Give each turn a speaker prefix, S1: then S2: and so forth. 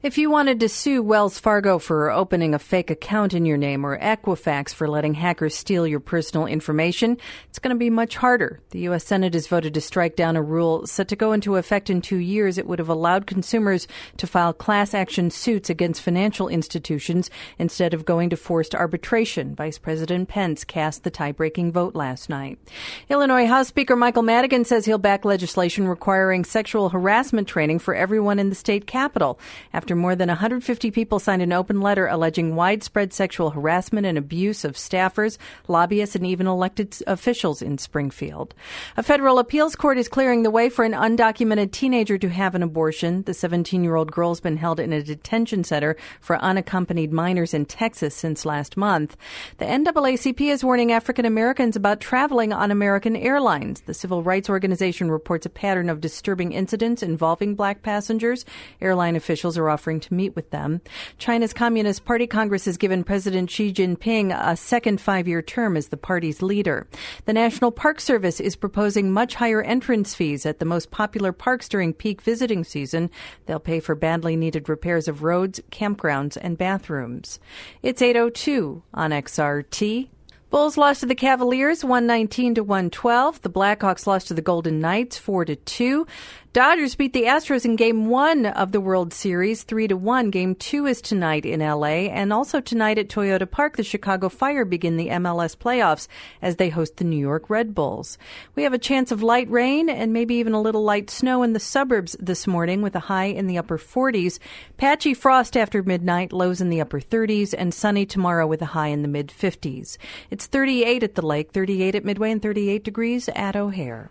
S1: If you wanted to sue Wells Fargo for opening a fake account in your name or Equifax for letting hackers steal your personal information, it's going to be much harder. The U.S. Senate has voted to strike down a rule set to go into effect in two years. It would have allowed consumers to file class action suits against financial institutions instead of going to forced arbitration. Vice President Pence cast the tie breaking vote last night. Illinois House Speaker Michael Madigan says he'll back legislation requiring sexual harassment training for everyone in the state capitol. After after more than 150 people signed an open letter alleging widespread sexual harassment and abuse of staffers, lobbyists, and even elected officials in Springfield. A federal appeals court is clearing the way for an undocumented teenager to have an abortion. The 17 year old girl has been held in a detention center for unaccompanied minors in Texas since last month. The NAACP is warning African Americans about traveling on American airlines. The civil rights organization reports a pattern of disturbing incidents involving black passengers. Airline officials are offering to meet with them. China's Communist Party Congress has given President Xi Jinping a second five year term as the party's leader. The National Park Service is proposing much higher entrance fees at the most popular parks during peak visiting season. They'll pay for badly needed repairs of roads, campgrounds, and bathrooms. It's 802 on XRT. Bulls lost to the Cavaliers 119 to 112. The Blackhawks lost to the Golden Knights 4 to 2. Dodgers beat the Astros in game one of the World Series, three to one. Game two is tonight in LA. And also tonight at Toyota Park, the Chicago Fire begin the MLS playoffs as they host the New York Red Bulls. We have a chance of light rain and maybe even a little light snow in the suburbs this morning with a high in the upper 40s. Patchy frost after midnight, lows in the upper 30s, and sunny tomorrow with a high in the mid 50s. It's 38 at the lake, 38 at Midway, and 38 degrees at O'Hare.